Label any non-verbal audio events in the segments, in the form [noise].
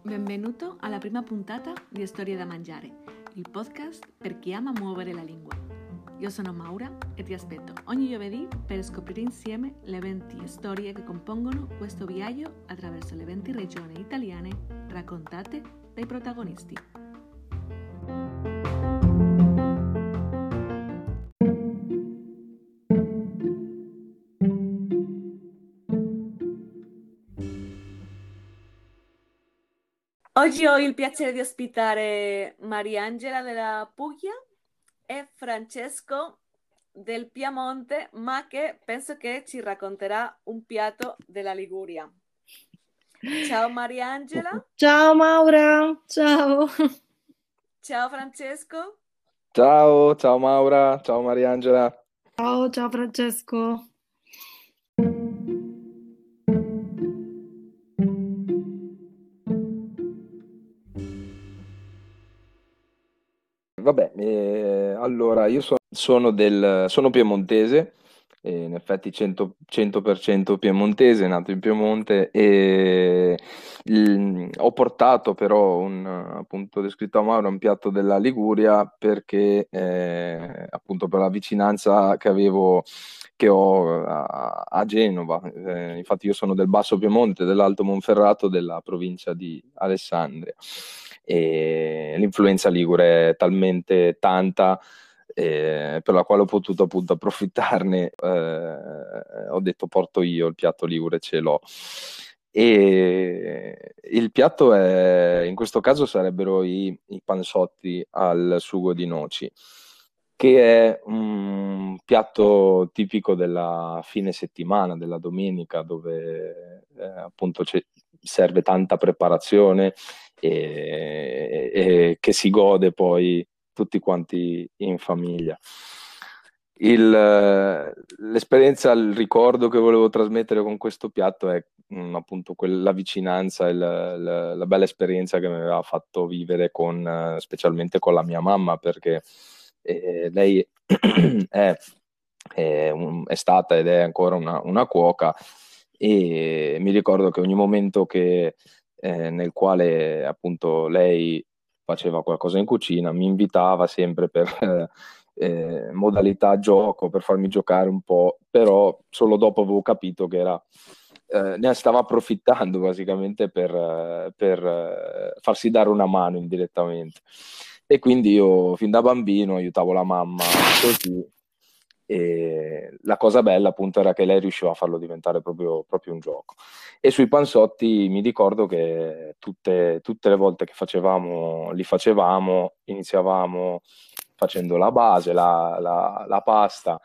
Benvenuto alla prima puntata di Storie da Mangiare, il podcast per chi ama muovere la lingua. Io sono Maura e ti aspetto ogni giovedì per scoprire insieme le 20 storie che compongono questo viaggio attraverso le 20 regioni italiane raccontate dai protagonisti. Oggi ho il piacere di ospitare Mariangela della Puglia e Francesco del Piemonte, ma che penso che ci racconterà un piatto della Liguria. Ciao Mariangela. Ciao Maura, ciao. Ciao Francesco. Ciao, ciao Maura, ciao Mariangela. Ciao, ciao Francesco. Vabbè, eh, allora io so- sono, del, sono piemontese, eh, in effetti 100%, 100% piemontese, nato in Piemonte e il- ho portato però un, appunto descritto a Mauro un piatto della Liguria perché eh, appunto per la vicinanza che avevo che ho a, a Genova, Eh, infatti io sono del Basso Piemonte, dell'Alto Monferrato, della provincia di Alessandria e l'influenza ligure è talmente tanta eh, per la quale ho potuto appunto approfittarne, eh, ho detto porto io il piatto ligure, ce l'ho. E il piatto è, in questo caso sarebbero i, i panzotti al sugo di noci, che è un piatto tipico della fine settimana, della domenica, dove eh, appunto serve tanta preparazione e, e, che si gode poi tutti quanti in famiglia. Il, l'esperienza, il ricordo che volevo trasmettere con questo piatto è mh, mm, appunto quella vicinanza e la, la, la, bella esperienza che mi aveva fatto vivere con, specialmente con la mia mamma, perché eh, lei [clears throat] è, è, un, è, stata ed è ancora una, una cuoca e mi ricordo che ogni momento che eh, nel quale appunto lei faceva qualcosa in cucina, mi invitava sempre per [laughs] eh, modalità gioco, per farmi giocare un po', però solo dopo avevo capito che era, eh, ne stava approfittando basicamente per, per farsi dare una mano indirettamente. E quindi io fin da bambino aiutavo la mamma così e la cosa bella appunto era che lei riusciva a farlo diventare proprio, proprio un gioco. E sui panzotti mi ricordo che tutte, tutte le volte che facevamo, li facevamo, iniziavamo facendo la base, la, la, la pasta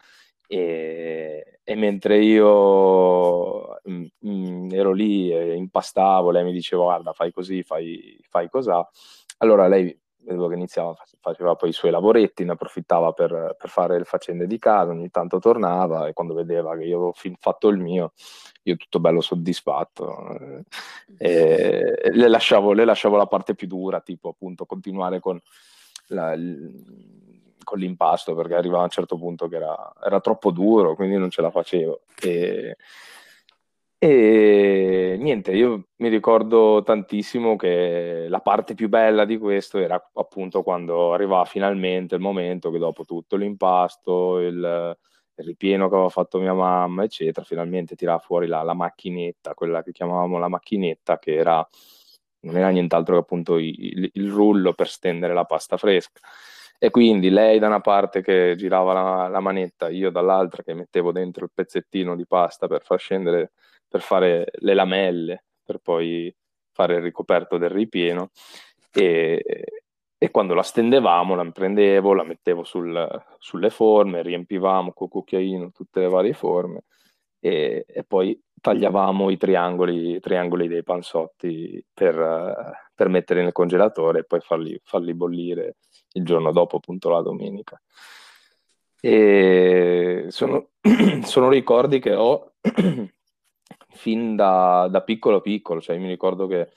e, e, mentre io mh, mm, mh, mm, ero lì e impastavo, lei mi diceva guarda fai così, fai, fai cos'ha, allora lei vedevo che iniziava, faceva poi i suoi lavoretti, ne approfittava per, per, fare le faccende di casa, ogni tanto tornava e quando vedeva che io avevo fatto il mio, io tutto bello soddisfatto, eh, e le, lasciavo, le lasciavo la parte più dura, tipo appunto continuare con, la, con l'impasto, perché arrivava a un certo punto che era, era troppo duro, quindi non ce la facevo. E, e niente, io mi ricordo tantissimo che la parte più bella di questo era appunto quando arrivava finalmente il momento che dopo tutto l'impasto, il, il ripieno che aveva fatto mia mamma, eccetera, finalmente tirava fuori la, la, macchinetta, quella che chiamavamo la macchinetta, che era, non era nient'altro che appunto il, il rullo per stendere la pasta fresca. E quindi lei da una parte che girava la, la manetta, io dall'altra che mettevo dentro il pezzettino di pasta per far scendere per fare le lamelle, per poi fare il ricoperto del ripieno e, e quando la stendevamo la prendevo, la mettevo sul, sulle forme, riempivamo col cucchiaino tutte le varie forme e, e poi tagliavamo i triangoli, i triangoli dei panzotti per, per, mettere nel congelatore e poi farli, farli bollire il giorno dopo, appunto la domenica. E sono, [clears throat] sono ricordi che ho [clears throat] fin da, da piccolo piccolo, cioè mi ricordo che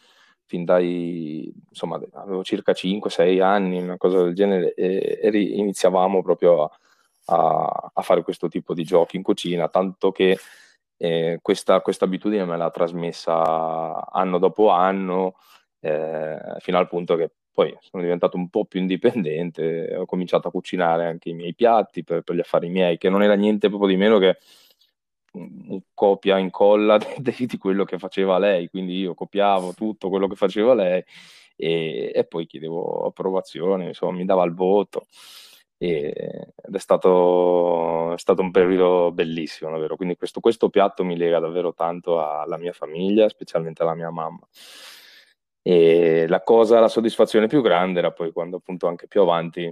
fin dai, insomma, avevo circa 5-6 anni, una cosa del genere, e, e iniziavamo proprio a, a, a, fare questo tipo di giochi in cucina, tanto che eh, questa, abitudine me l'ha trasmessa anno dopo anno, eh, fino al punto che poi sono diventato un po' più indipendente, ho cominciato a cucinare anche i miei piatti per, per gli affari miei, che non era niente proprio di meno che un copia incolla [laughs] di, di quello che faceva lei, quindi io copiavo tutto quello che faceva lei e, e poi chiedevo approvazione, insomma mi dava il voto. E, ed è stato, è stato, un periodo bellissimo davvero, quindi questo, questo piatto mi lega davvero tanto alla mia famiglia, specialmente alla mia mamma. E la cosa, la soddisfazione più grande era poi quando appunto anche più avanti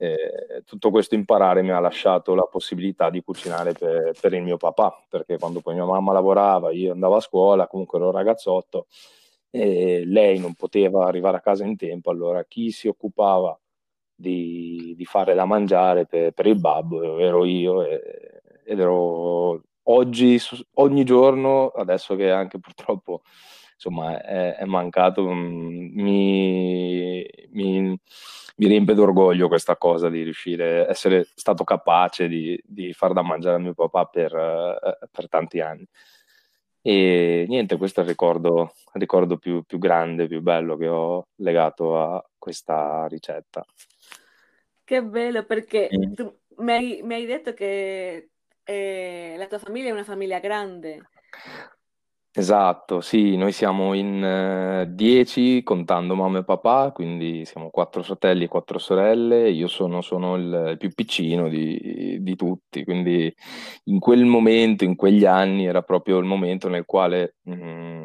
eh, tutto questo imparare mi ha lasciato la possibilità di cucinare per, per, il mio papà, perché quando poi mia mamma lavorava, io andavo a scuola, comunque ero ragazzotto, e lei non poteva arrivare a casa in tempo, allora chi si occupava di, di fare da mangiare per, per, il babbo ero io e, ed ero oggi, ogni giorno, adesso che anche purtroppo insomma è, è mancato, mm, mi, mi, mi, riempie d'orgoglio questa cosa di riuscire essere stato capace di, di, far da mangiare a mio papà per, eh, per tanti anni. E niente, questo è il ricordo, il ricordo più, più, grande, più bello che ho legato a questa ricetta. Che bello, perché mm. tu mi hai, mi hai detto che eh, la tua famiglia è una famiglia grande. Esatto, sì, noi siamo in eh, contando mamma e papà, quindi siamo quattro fratelli e quattro sorelle, io sono, sono il, il più piccino di, di tutti, quindi in quel momento, in quegli anni, era proprio il momento nel quale mh, mm,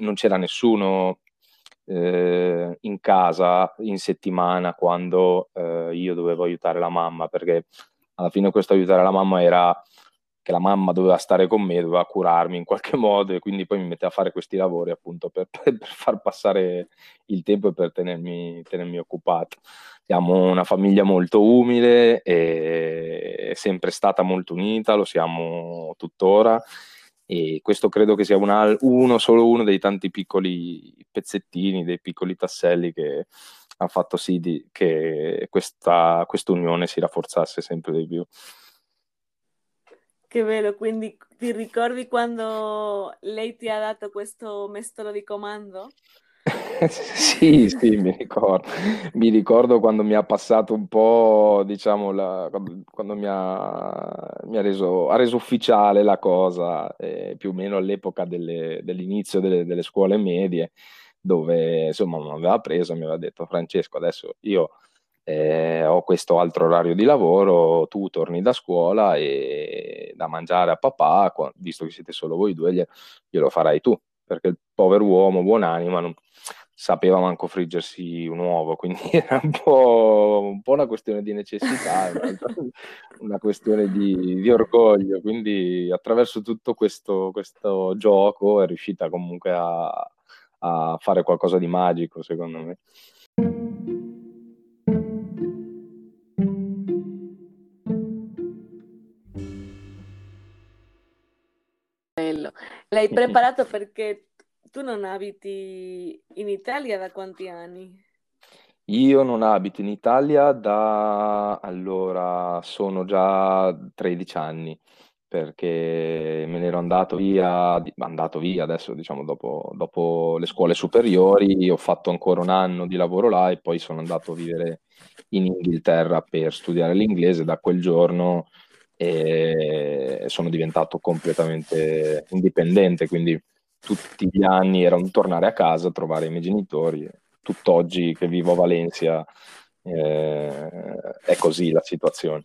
non c'era nessuno eh, in casa in settimana quando eh, io dovevo aiutare la mamma, perché alla fine questo aiutare la mamma era che la mamma doveva stare con me, doveva curarmi in qualche [laughs] modo e quindi poi mi metteva a fare questi lavori appunto per, [laughs] per, far passare il tempo e per tenermi, tenermi, occupato. Siamo una famiglia molto umile e è sempre stata molto unita, lo siamo tuttora e questo credo che sia una, uno, solo uno dei tanti piccoli pezzettini, dei piccoli tasselli che ha fatto sì di, che questa unione si rafforzasse sempre di più. Che bello, quindi ti ricordi quando lei ti ha dato questo mestolo di comando? [laughs] sì, sì, mi ricordo. Mi ricordo quando mi ha passato un po', diciamo, la, quando, mi, ha, mi ha, reso, ha, reso, ufficiale la cosa, eh, più o meno all'epoca delle, dell'inizio delle, delle, scuole medie, dove insomma mi aveva preso, mi aveva detto Francesco, adesso io eh, ho questo altro orario di lavoro, tu torni da scuola e da mangiare a papà, visto che siete solo voi due, glielo farai tu, perché il povero uomo, buonanima, non sapeva manco friggersi un uovo, quindi [laughs] era un po', un po una questione di necessità, [laughs] una questione di, di, orgoglio, quindi attraverso tutto questo, questo gioco è riuscita comunque a, a fare qualcosa di magico, secondo me. L'hai preparato perché tu non abiti in Italia da quanti anni? Io non abito in Italia da allora sono già 13 anni perché me ne ero andato via, andato via adesso diciamo dopo, dopo le scuole superiori, ho fatto ancora un anno di lavoro là e poi sono andato a vivere in Inghilterra per studiare l'inglese. Da quel giorno e sono diventato completamente indipendente, quindi tutti gli anni era un tornare a casa, trovare i miei genitori. Tutt'oggi che vivo a Valencia eh, è così la situazione.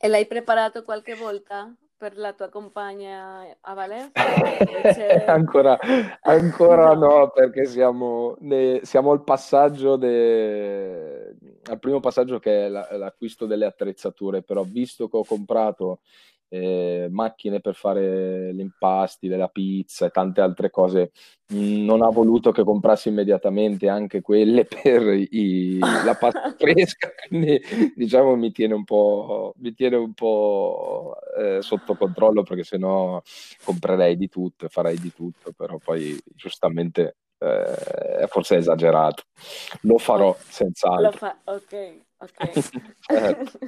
E l'hai preparato qualche volta per la tua compagna a Valencia? [laughs] ancora, ancora [laughs] no. perché siamo, ne, siamo al passaggio, de, al primo passaggio che è la, l'acquisto delle attrezzature, però visto che ho comprato eh, macchine per fare gli impasti della pizza e tante altre cose. Non ha voluto che comprassi immediatamente anche quelle [laughs] per i, la pasta [laughs] fresca, quindi diciamo mi tiene un po', mi tiene un po' eh, sotto controllo perché sennò comprerei di tutto e farei di tutto, però poi giustamente eh, forse è esagerato. Lo farò senz'altro. Lo fa- ok, Ok. [laughs] certo.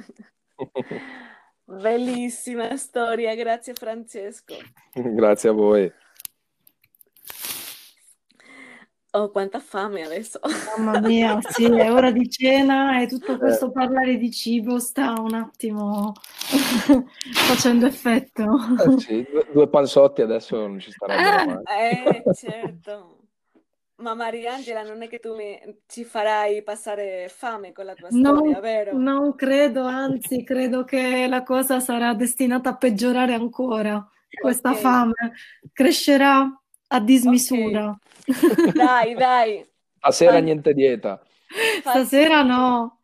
Bellissima storia, grazie Francesco. [laughs] Grazie a voi. Oh, quanta fame adesso. Mamma mia, sì, è ora di cena e tutto questo eh. parlare di cibo sta un attimo [laughs] facendo effetto. Eh sì, due panzotti adesso non ci staranno eh, eh, certo. Ma Mariangela, non è che tu mi, ci farai passare fame con la tua storia, non, vero? Non credo, anzi, credo che la cosa sarà destinata a peggiorare ancora. Questa okay. fame crescerà a dismisura. Okay. Dai, dai. Stasera niente dieta. Stasera no.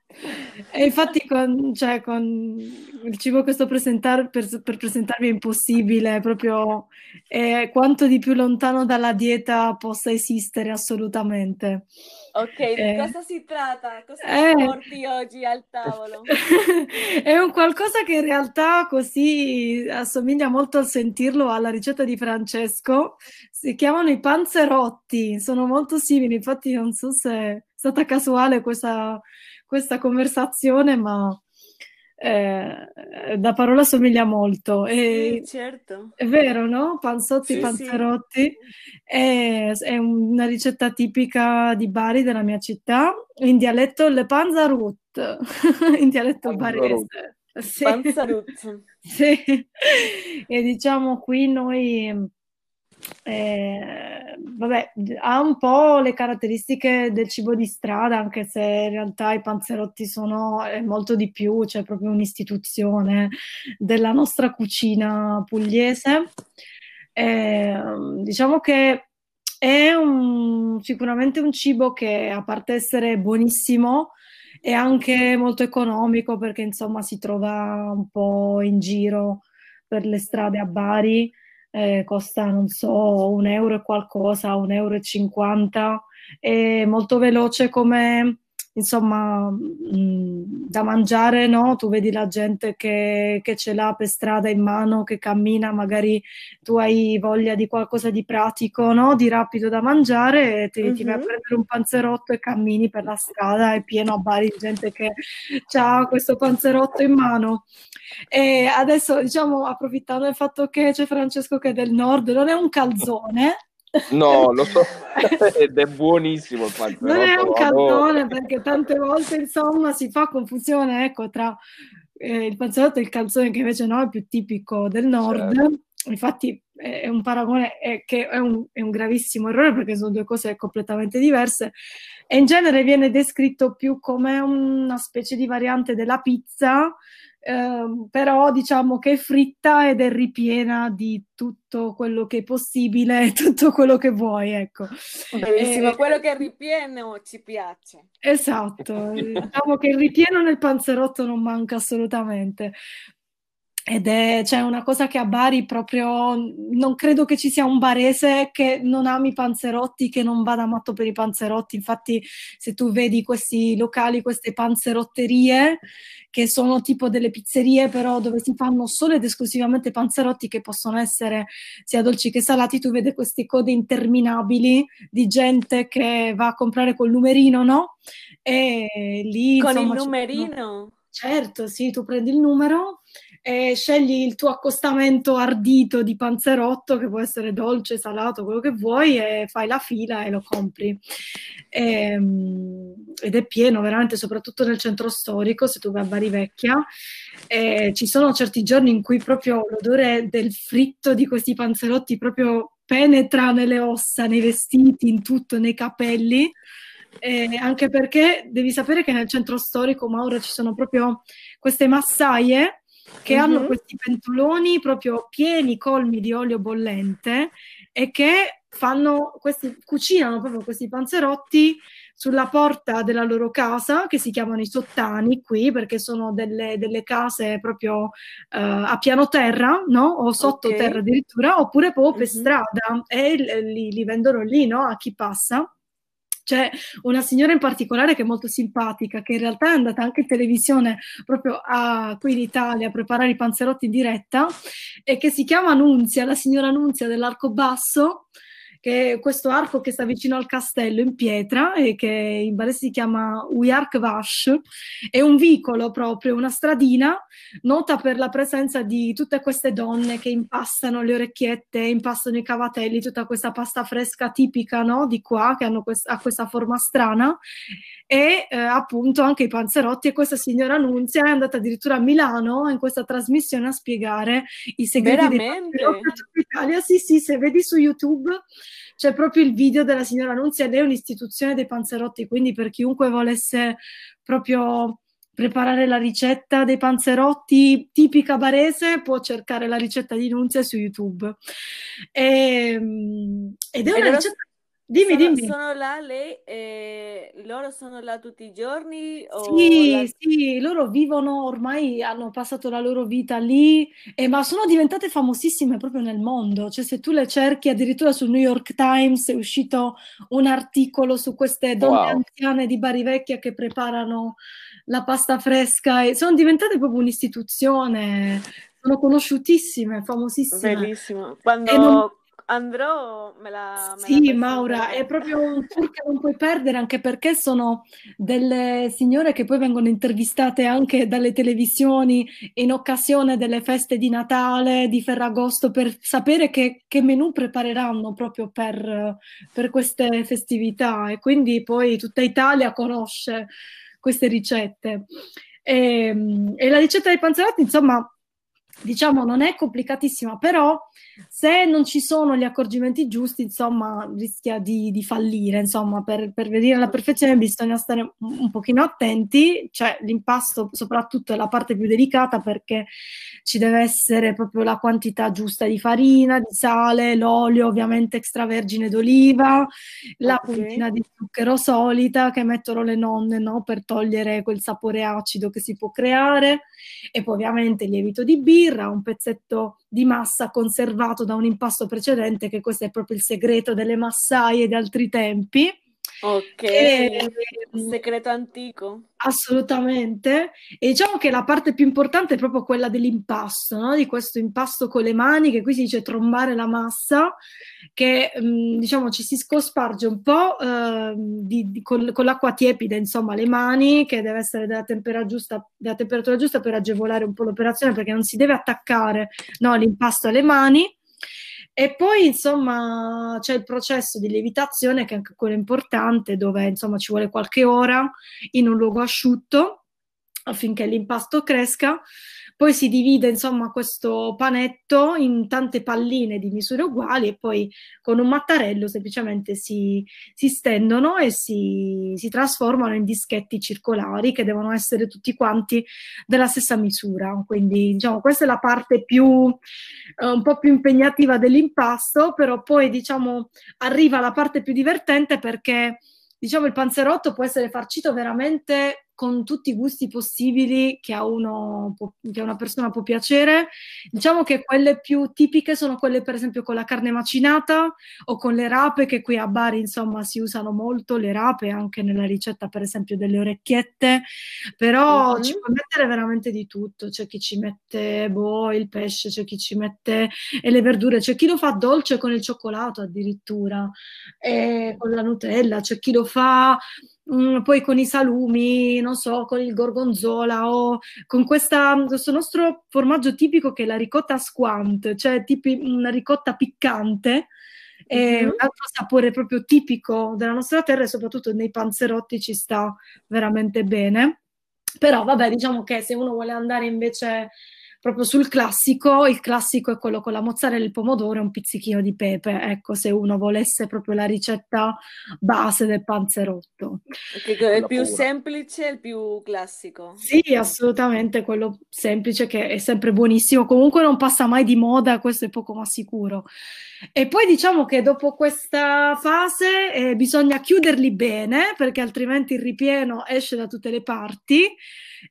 E infatti con, cioè, con, il cibo che sto presentar, per, per, presentarvi è impossibile, proprio è quanto di più lontano dalla dieta possa esistere assolutamente. Ok, eh, di cosa si tratta? Cosa eh, porti oggi al tavolo? [laughs] è un qualcosa che in realtà così assomiglia molto al sentirlo alla ricetta di Francesco. Si chiamano i panzerotti, sono molto simili, infatti non so se è stata casuale questa, questa conversazione, ma eh, da parola somiglia molto. E, sì, certo. È vero, no? Panzotti, sì, panzerotti. Sì. È, è, una ricetta tipica di Bari, della mia città, in dialetto le panzarut, [laughs] in dialetto barese. Sì. Panzarut. [laughs] sì. E diciamo qui noi eh, vabbè, ha un po' le caratteristiche del cibo di strada, anche se in realtà i panzerotti sono molto di più, c'è proprio un'istituzione della nostra cucina pugliese. Eh, diciamo che è un, sicuramente un cibo che, a parte essere buonissimo, è anche molto economico perché insomma si trova un po' in giro per le strade a Bari eh, costa, non so, un euro e qualcosa, un euro e cinquanta, è molto veloce come insomma, mh, da mangiare, no? Tu vedi la gente che, che, ce l'ha per strada in mano, che cammina, magari tu hai voglia di qualcosa di pratico, no? Di rapido da mangiare, e ti, mm-hmm. ti vai a prendere un panzerotto e cammini per la strada, è pieno a Bari di gente che ha questo panzerotto in mano. E adesso, diciamo, approfittando del fatto che c'è Francesco che è del nord, non è un calzone, No, lo so, [laughs] ed è buonissimo il panzerotto. Non è un calzone perché tante volte insomma si fa confusione ecco, tra eh, il panzerotto e il calzone che invece no, è più tipico del nord. Certo. Infatti è un paragone è, che è un, è un gravissimo errore perché sono due cose completamente diverse e in genere viene descritto più come una specie di variante della pizza Ehm, però diciamo che è fritta ed è ripiena di tutto quello che è possibile, [laughs] tutto quello che vuoi, ecco. Benissimo, e... quello che è ripieno ci piace. Esatto, diciamo che il ripieno nel panzerotto non manca assolutamente. Ed è cioè, una cosa che a Bari proprio non credo che ci sia un barese che non ami i panzerotti, che non vada matto per i panzerotti. Infatti, se tu vedi questi locali, queste panzerotterie, che sono tipo delle pizzerie, però dove si fanno solo ed esclusivamente panzerotti che possono essere sia dolci che salati, tu vedi queste code interminabili di gente che va a comprare col numerino, no? E lì con insomma, il numerino. Certo, sì, tu prendi il numero e scegli il tuo accostamento ardito di panzerotto, che può essere dolce, salato, quello che vuoi, e fai la fila e lo compri. E, ehm, ed è pieno, veramente, soprattutto nel centro storico, se tu vai a Bari Vecchia. E ci sono certi giorni in cui proprio l'odore del fritto di questi panzerotti proprio penetra nelle ossa, nei vestiti, in tutto, nei capelli. Eh, anche perché devi sapere che nel centro storico, Mauro, ci sono proprio queste massaie che mm-hmm. hanno questi pentoloni proprio pieni, colmi di olio bollente e che fanno questi, cucinano proprio questi panzerotti sulla porta della loro casa, che si chiamano i sottani qui, perché sono delle, delle case proprio uh, a piano terra, no? O sottoterra okay. addirittura, oppure proprio per mm-hmm. strada e li, li vendono lì, no? A chi passa. C'è una signora in particolare che è molto simpatica, che in realtà è andata anche in televisione proprio a, qui in Italia a preparare i panzerotti in diretta e che si chiama Nunzia, la signora Nunzia dell'Arcobasso, che è questo arco che sta vicino al castello in pietra e che in barese si chiama Uyark Vash, è un vicolo proprio, una stradina nota per la presenza di tutte queste donne che impastano le orecchiette, impastano i cavatelli, tutta questa pasta fresca tipica no, di qua, che hanno quest- ha questa forma strana, e eh, appunto anche i panzerotti e questa signora Nunzia è andata addirittura a Milano in questa trasmissione a spiegare i segreti Veramente? dei Italia. Sì, sì, se vedi su YouTube c'è proprio il video della signora Nunzia ed è un'istituzione dei panzerotti, quindi per chiunque volesse proprio preparare la ricetta dei panzerotti tipica barese può cercare la ricetta di Nunzia su YouTube. E, ed è una ricetta... Dimmi, sono, dimmi. sono là, lei, eh, loro sono là tutti i giorni o Sì, la- sì, loro vivono ormai, hanno passato la loro vita lì, e- ma sono diventate famosissime proprio nel mondo. Cioè, se tu le cerchi, addirittura sul New York Times è uscito un articolo su queste donne Wow. anziane di Bari Vecchia che preparano la pasta fresca e sono diventate proprio un'istituzione, sono conosciutissime, famosissime. Bellissimo. E Quando non... andrò me la, me la Sì, Maura, è proprio un tour che non puoi perdere anche perché sono delle signore che poi vengono intervistate anche dalle televisioni in occasione delle feste di Natale, di Ferragosto, per sapere che, che menù prepareranno proprio per, per queste festività e quindi poi tutta Italia conosce queste ricette. E, e la ricetta dei panzerotti, insomma, diciamo, non è complicatissima, però se non ci sono gli accorgimenti giusti, insomma, rischia di, di fallire. Insomma, per, per venire alla perfezione bisogna stare un, un pochino attenti, cioè l'impasto soprattutto è la parte più delicata perché ci deve essere proprio la quantità giusta di farina, di sale, l'olio ovviamente extravergine d'oliva, la Ok. puntina di zucchero solita che mettono le nonne, no, per togliere quel sapore acido che si può creare e poi ovviamente il lievito di birra, un pezzetto di massa conservato da un impasto precedente, che questo è proprio il segreto delle massaie di altri tempi. Ok, E, segreto antico. assolutamente. E diciamo che la parte più importante è proprio quella dell'impasto, no? Di questo impasto con le mani, che qui si dice trombare la massa, che mh, diciamo ci si scosparge un po' eh, di- di- con, con l'acqua tiepida, insomma, le mani, che deve essere della temperatura giusta, della temperatura giusta per agevolare un po' l'operazione, perché non si deve attaccare no, l'impasto alle mani. E poi, insomma, c'è il processo di lievitazione, che è anche quello importante, dove insomma ci vuole qualche ora in un luogo asciutto affinché l'impasto cresca. Poi si divide, insomma, questo panetto in tante palline di misure uguali e poi con un mattarello semplicemente si, si stendono e si, si trasformano in dischetti circolari che devono essere tutti quanti della stessa misura. Quindi, diciamo, questa è la parte più eh, un po' più impegnativa dell'impasto, però poi, diciamo, arriva la parte più divertente perché, diciamo, il panzerotto può essere farcito veramente con tutti i gusti possibili che a, uno, può- che a una persona può piacere. Diciamo che quelle più tipiche sono quelle, per esempio, con la carne macinata o con le rape, che qui a Bari, insomma, si usano molto le rape anche nella ricetta, per esempio, delle orecchiette. Però Mhm. ci puoi mettere veramente di tutto. C'è chi ci mette boh, il pesce, c'è chi ci mette e le verdure, c'è chi lo fa dolce con il cioccolato addirittura, e con la Nutella, c'è chi lo fa mm, poi con i salumi, non so, con il gorgonzola o con questa- questo nostro formaggio tipico che è la ricotta squant, cioè tipi, una ricotta piccante. È Mhm. un altro sapore proprio tipico della nostra terra e soprattutto nei panzerotti ci sta veramente bene. Però vabbè, diciamo che se uno vuole andare invece proprio sul classico, il classico è quello con la mozzarella, il pomodoro e un pizzichino di pepe. Ecco, se uno volesse proprio la ricetta base del panzerotto. Che è il più semplice e il più classico. Sì, assolutamente, quello semplice che è sempre buonissimo. Comunque non passa mai di moda, questo è poco ma sicuro. E poi diciamo che dopo questa fase eh, bisogna chiuderli bene perché altrimenti il ripieno esce da tutte le parti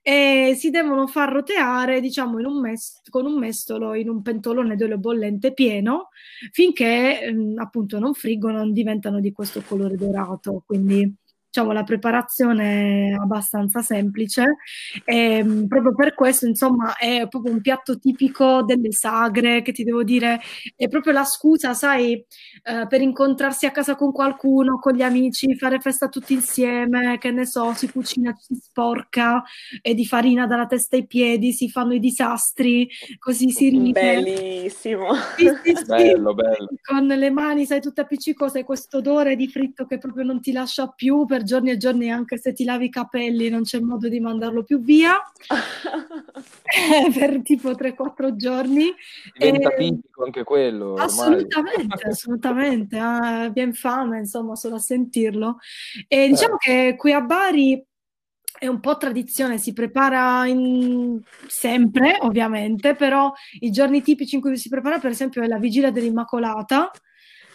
e si devono far roteare, diciamo, in un mes- con un mestolo in un pentolone d'olio bollente pieno finché ehm, appunto non friggono, non diventano di questo colore dorato. Quindi diciamo, la preparazione è abbastanza semplice e ehm, proprio per questo, insomma, è proprio un piatto tipico delle sagre che ti devo dire, è proprio la scusa, sai, eh, per incontrarsi a casa con qualcuno, con gli amici, fare festa tutti insieme, che ne so, si cucina, si sporca e di farina dalla testa ai piedi, si fanno i disastri, così si ride. Bellissimo. Sì, sì, sì. Bello, bello. Con le mani, sai, tutta appiccicosa e questo odore di fritto che proprio non ti lascia più per giorni e giorni, anche se ti lavi i capelli, non c'è modo di mandarlo più via. [laughs] per tipo 3-4 giorni. Diventa e... tipico anche quello. Ormai. Assolutamente, assolutamente. Ah, viene fame, insomma, solo a sentirlo. E diciamo eh. che qui a Bari è un po' tradizione, si prepara in... sempre, ovviamente, però i giorni tipici in cui si prepara, per esempio, è la vigilia dell'Immacolata,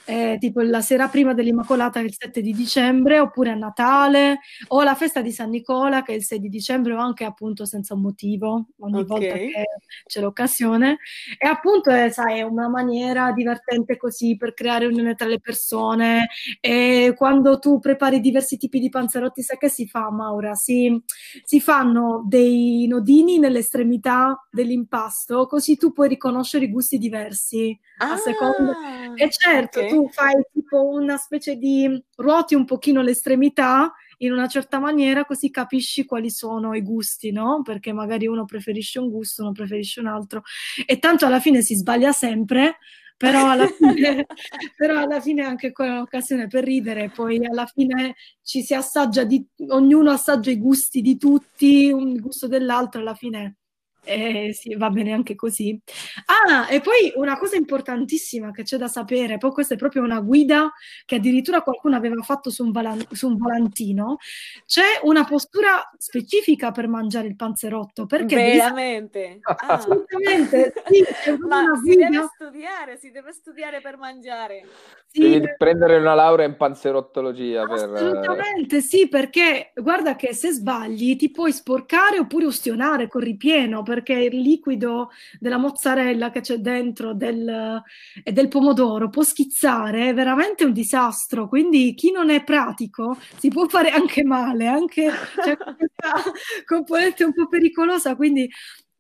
eh, tipo la sera prima dell'Immacolata che è il 7 di dicembre, oppure a Natale, o la festa di San Nicola che è il 6 di dicembre, o anche appunto senza un motivo, ogni okay. volta che c'è l'occasione. E appunto è, sai, è una maniera divertente così per creare unione tra le persone. E quando tu prepari diversi tipi di panzerotti, sai che si fa, Maura? Si, si fanno dei nodini nell'estremità dell'impasto, così tu puoi riconoscere i gusti diversi ah, a seconda. E certo, okay. tu fai tipo una specie di ruoti un pochino l'estremità in una certa maniera, così capisci quali sono i gusti, no? Perché magari uno preferisce un gusto, uno preferisce un altro. E tanto alla fine si sbaglia sempre, però alla fine, [laughs] però alla fine anche quella è un'occasione per ridere, poi alla fine ci si assaggia, di, ognuno assaggia i gusti di tutti, un gusto dell'altro, alla fine eh, sì, va bene anche così. Ah, e poi una cosa importantissima che c'è da sapere, poi questa è proprio una guida che addirittura qualcuno aveva fatto su un, vala- su un volantino, c'è una postura specifica per mangiare il panzerotto. Perché Veramente? [laughs] Ah. Assolutamente, sì, Ma si deve studiare, si deve studiare per mangiare. Sì, Devi prendere una laurea in panzerottologia. Assolutamente, per... sì, perché guarda che se sbagli ti puoi sporcare oppure ustionare con ripieno perché il liquido della mozzarella che c'è dentro del, e del pomodoro può schizzare, è veramente un disastro. Quindi chi non è pratico si può fare anche male, anche cioè, [laughs] questa componente un po' pericolosa. Quindi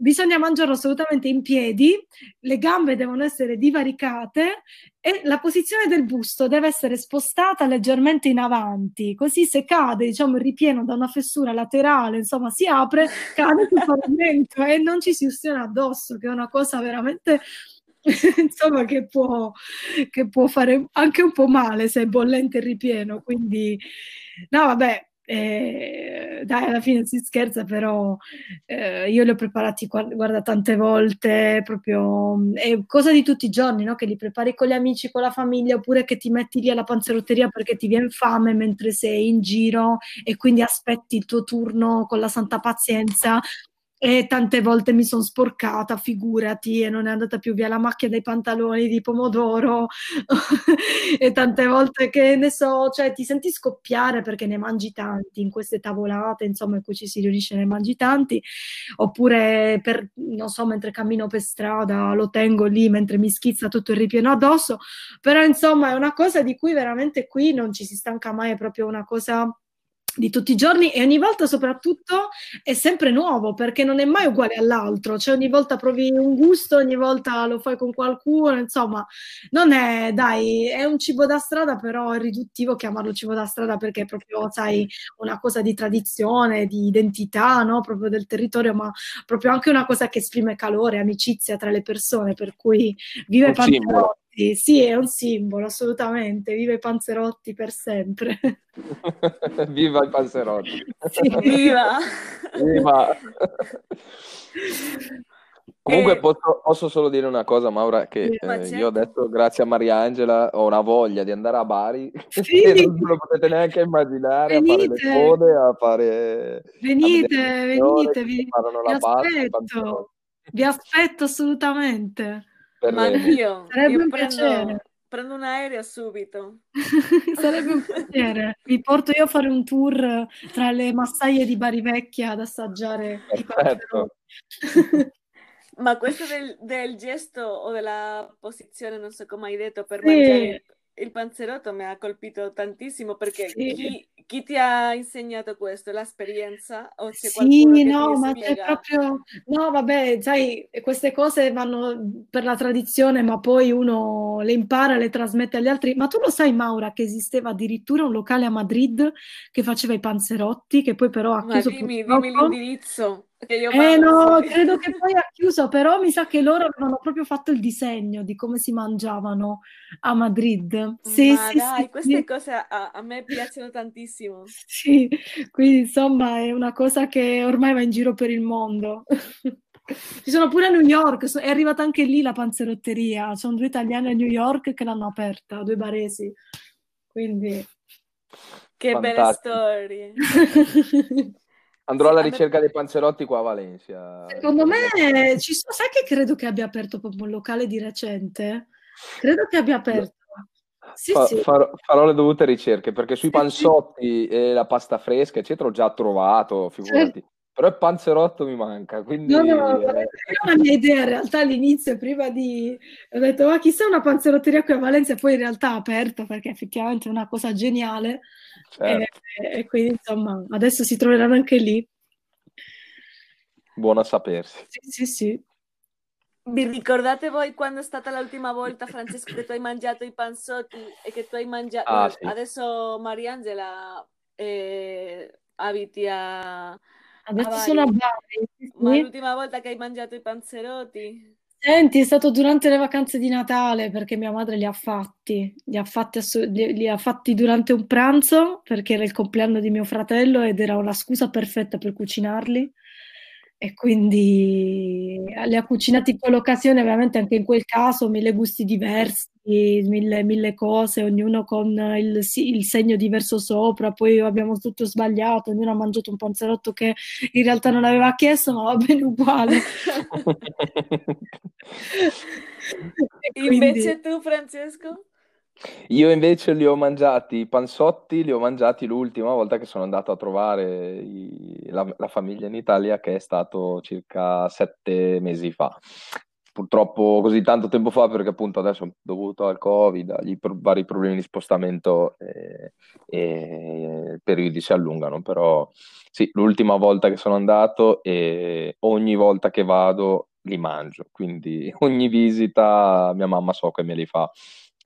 bisogna mangiarlo assolutamente in piedi, le gambe devono essere divaricate e la posizione del busto deve essere spostata leggermente in avanti, così se cade, diciamo, il ripieno da una fessura laterale, insomma, si apre, [laughs] cade sul pavimento e non ci si ustiona addosso, che è una cosa veramente [laughs] insomma che può, che può fare anche un po' male se è bollente il ripieno, quindi no, vabbè, eh, dai, alla fine si scherza, però eh, io li ho preparati guarda, tante volte, proprio è cosa di tutti i giorni, no? che li prepari con gli amici, con la famiglia, oppure che ti metti lì alla panzerotteria perché ti viene fame mentre sei in giro e quindi aspetti il tuo turno con la santa pazienza e tante volte mi sono sporcata, figurati, e non è andata più via la macchia dei pantaloni di pomodoro. [laughs] E tante volte che ne so, cioè ti senti scoppiare perché ne mangi tanti in queste tavolate, insomma, in cui ci si riunisce ne mangi tanti, oppure per, non so, mentre cammino per strada lo tengo lì mentre mi schizza tutto il ripieno addosso, però insomma è una cosa di cui veramente qui non ci si stanca mai, è proprio una cosa di tutti i giorni e ogni volta soprattutto è sempre nuovo perché non è mai uguale all'altro, cioè ogni volta provi un gusto, ogni volta lo fai con qualcuno, insomma, non è, dai, è un cibo da strada, però è riduttivo chiamarlo cibo da strada perché è proprio, sai, una cosa di tradizione, di identità, no? Proprio del territorio, ma proprio anche una cosa che esprime calore, amicizia tra le persone, per cui vive Panzerotti. Sì, è un simbolo, assolutamente. Viva i panzerotti per sempre. [laughs] Viva i panzerotti. Sì. Viva! Viva! [laughs] Comunque eh, posso, posso, solo dire una cosa, Maura, che eh, certo. io adesso, grazie a Mariangela, ho una voglia di andare a Bari [laughs] sì. che non lo potete neanche immaginare, venite. a fare le code, a fare... Venite, venite, vi, vi aspetto. Vi aspetto assolutamente. Ma io, Sarebbe io un prendo, piacere. prendo un aereo subito. [laughs] Sarebbe un piacere. Vi porto io a fare un tour tra le massaie di Bari Vecchia ad assaggiare Perfetto. i Ma questo del, del, gesto o della posizione, non so come hai detto, per sì. mangiare il panzerotto mi ha colpito tantissimo perché sì. chi, chi ti ha insegnato questo? L'esperienza? O c'è Sì, no, ma c'è spiega? proprio... No, vabbè, sai, queste cose vanno per la tradizione, ma poi uno le impara, le trasmette agli altri. Ma tu lo sai, Maura, che esisteva addirittura un locale a Madrid che faceva i panzerotti, che poi però ha Ma chiuso dimmi, dimmi l'indirizzo, Eh no, subito. credo che poi ha chiuso, però mi sa che [laughs] loro avevano proprio fatto il disegno di come si mangiavano a Madrid. Sì, Ma sì, dai, sì, queste sì. cose a, a me piacciono tantissimo. Sì, quindi insomma è una cosa che ormai va in giro per il mondo. Ci sono pure a New York, so- è arrivata anche lì la panzerotteria. Sono due italiani a New York che l'hanno aperta, due baresi. Quindi Che belle Fantastico. storie. [laughs] Andrò Sì, alla ricerca dei panzerotti qua a Valencia. Secondo me ci sono, sai che credo che abbia aperto proprio un locale di recente? Credo che abbia aperto. Sì, Fa- sì. farò, farò le dovute ricerche perché sui panzotti e la pasta fresca, eccetera, ho già trovato, figurati. Però il panzerotto mi manca, quindi No, no, eh, era una mia idea in realtà all'inizio, prima di... ho detto, ma chissà una panzerotteria qui a Valencia, poi in realtà ha aperto perché effettivamente è una cosa geniale certo, e quindi insomma adesso si troveranno anche lì. buono a sapersi. Sì, sì, sì. Vi ricordate voi quando è stata l'ultima volta, Francesco, che tu hai mangiato i panzotti e che tu hai mangiato... Ah, sì. adesso Mariangela eh, abiti a, a Adesso sono a Bari, ma l'ultima volta che hai mangiato i panzerotti? Senti, è stato durante le vacanze di Natale perché mia madre li ha fatti, li ha fatti, assu- li- li ha fatti durante un pranzo perché era il compleanno di mio fratello ed era una scusa perfetta per cucinarli e quindi li ha cucinati in quell'occasione, ovviamente anche in quel caso mille gusti diversi, mille, mille cose, ognuno con il, il segno diverso sopra, poi abbiamo tutto sbagliato, ognuno ha mangiato un panzerotto che in realtà non aveva chiesto, ma va bene uguale. [laughs] [laughs] Quindi Invece tu, Francesco? Io invece li ho mangiati, i panzotti li ho mangiati l'ultima volta che sono andato a trovare i- la, la famiglia in Italia, che è stato circa sette mesi fa. Purtroppo così tanto tempo fa, perché appunto adesso dovuto al Covid, agli pro- vari problemi di spostamento, eh, e i periodi si allungano, però sì, l'ultima volta che sono andato e ogni volta che vado li mangio, quindi ogni visita mia mamma so che me li fa.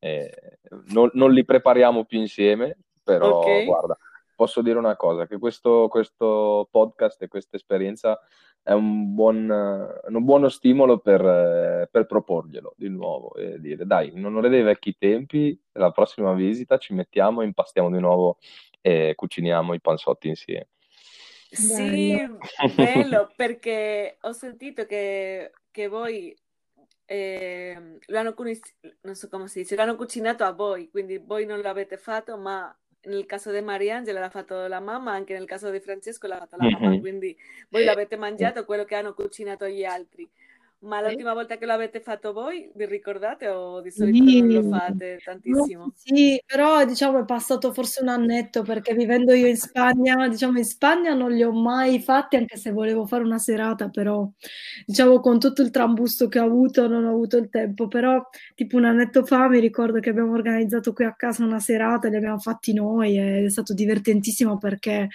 Eh, non, non li prepariamo più insieme, però Ok. guarda, posso dire una cosa, che questo, questo podcast e questa esperienza è un, buon, un buono stimolo per, per proporglielo di nuovo e dire dai, in onore dei vecchi tempi, la prossima visita ci mettiamo, impastiamo di nuovo e cuciniamo i panzotti insieme. Sì, bello. bello, [laughs] perché ho sentito che, che voi eh, lo hanno, cuni- non so come si dice, lo hanno cucinato a voi, quindi voi non l'avete fatto, ma nel caso di Mariangela l'ha fatto la mamma, anche nel caso di Francesco l'ha fatto la mamma, Mhm. quindi voi l'avete mangiato quello che hanno cucinato gli altri. Ma Sì. l'ultima volta che lo avete fatto voi, vi ricordate o di solito non lo Sì. fate No, tantissimo? sì, però diciamo è passato forse un annetto perché vivendo io in Spagna, diciamo in Spagna non li ho mai fatti anche se volevo fare una serata, però diciamo con tutto il trambusto che ho avuto non ho avuto il tempo, però tipo un annetto fa mi ricordo che abbiamo organizzato qui a casa una serata, li abbiamo fatti noi ed è stato divertentissimo perché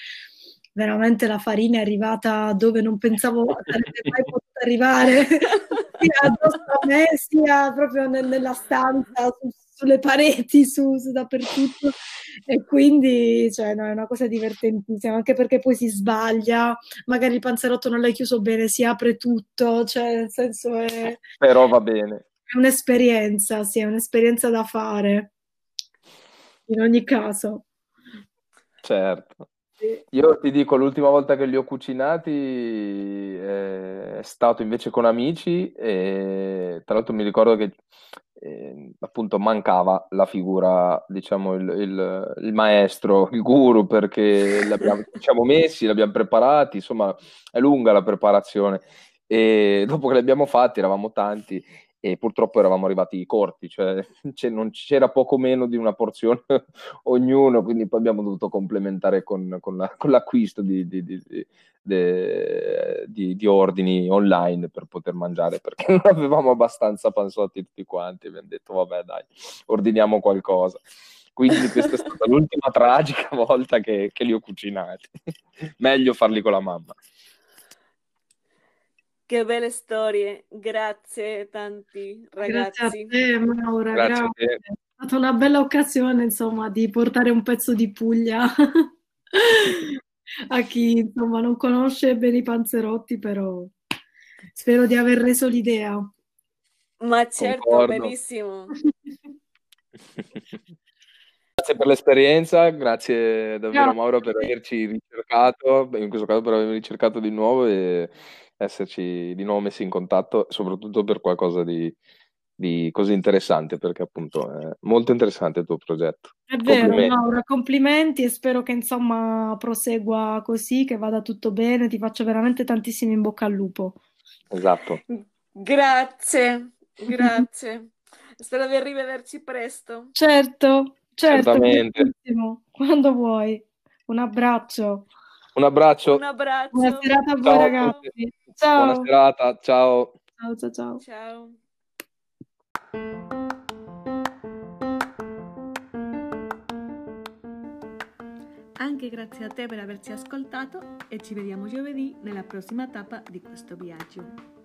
veramente la farina è arrivata dove non pensavo [laughs] sarebbe mai potuta arrivare, sia addosso a me, sia proprio nel- nella stanza, su- sulle pareti, su, su dappertutto. E quindi cioè, no, è una cosa divertentissima, anche perché poi si sbaglia, magari il panzerotto non l'hai chiuso bene, si apre tutto, cioè nel senso è, Però va bene. è un'esperienza, sì, è un'esperienza da fare, in ogni caso. Certo. Io ti dico, l'ultima volta che li ho cucinati eh, è stato invece con amici e tra l'altro mi ricordo che eh, appunto mancava la figura, diciamo, il, il- il maestro, il guru, perché l'abbiamo, ci siamo messi, l'abbiamo preparati, insomma è lunga la preparazione. E dopo che li abbiamo fatti eravamo tanti e purtroppo eravamo arrivati corti, cioè [laughs] c'era poco meno di una porzione [laughs] ognuno, quindi poi abbiamo dovuto complementare con, con la- con l'acquisto di, di- di- di ordini online per poter mangiare, perché [laughs] non avevamo abbastanza panzotti tutti quanti, abbiamo detto vabbè dai, ordiniamo qualcosa. Quindi questa è stata l'ultima tragica volta che, che li ho cucinati. Meglio farli con la mamma. Che belle storie, grazie tanti ragazzi. Grazie a te, Maura, Grazie a grazie. te. È stata una bella occasione, insomma, di portare un pezzo di Puglia [laughs] a chi, insomma, non conosce bene i panzerotti, però spero di aver reso l'idea. Ma certo, Concordo. benissimo. [laughs] Grazie per l'esperienza, grazie davvero Grazie. Mauro per averci ricercato, in questo caso per avermi ricercato di nuovo e esserci di nuovo messi in contatto, soprattutto per qualcosa di, di così interessante, perché appunto è molto interessante il tuo progetto. È vero, Complimenti. Maura, complimenti e spero che, insomma, prosegua così, che vada tutto bene. Ti faccio veramente tantissimo in bocca al lupo. Esatto. Grazie, [laughs] grazie. Spero di rivederci presto. Certo, certo, Certamente. quando vuoi. Un abbraccio. Un abbraccio, Un abbraccio. Buona serata a voi, Ciao a ragazzi. Ciao. buona serata, ciao. Ciao, ciao, ciao. Ciao. Anche grazie a te per averci ascoltato e ci vediamo giovedì nella prossima tappa di questo viaggio.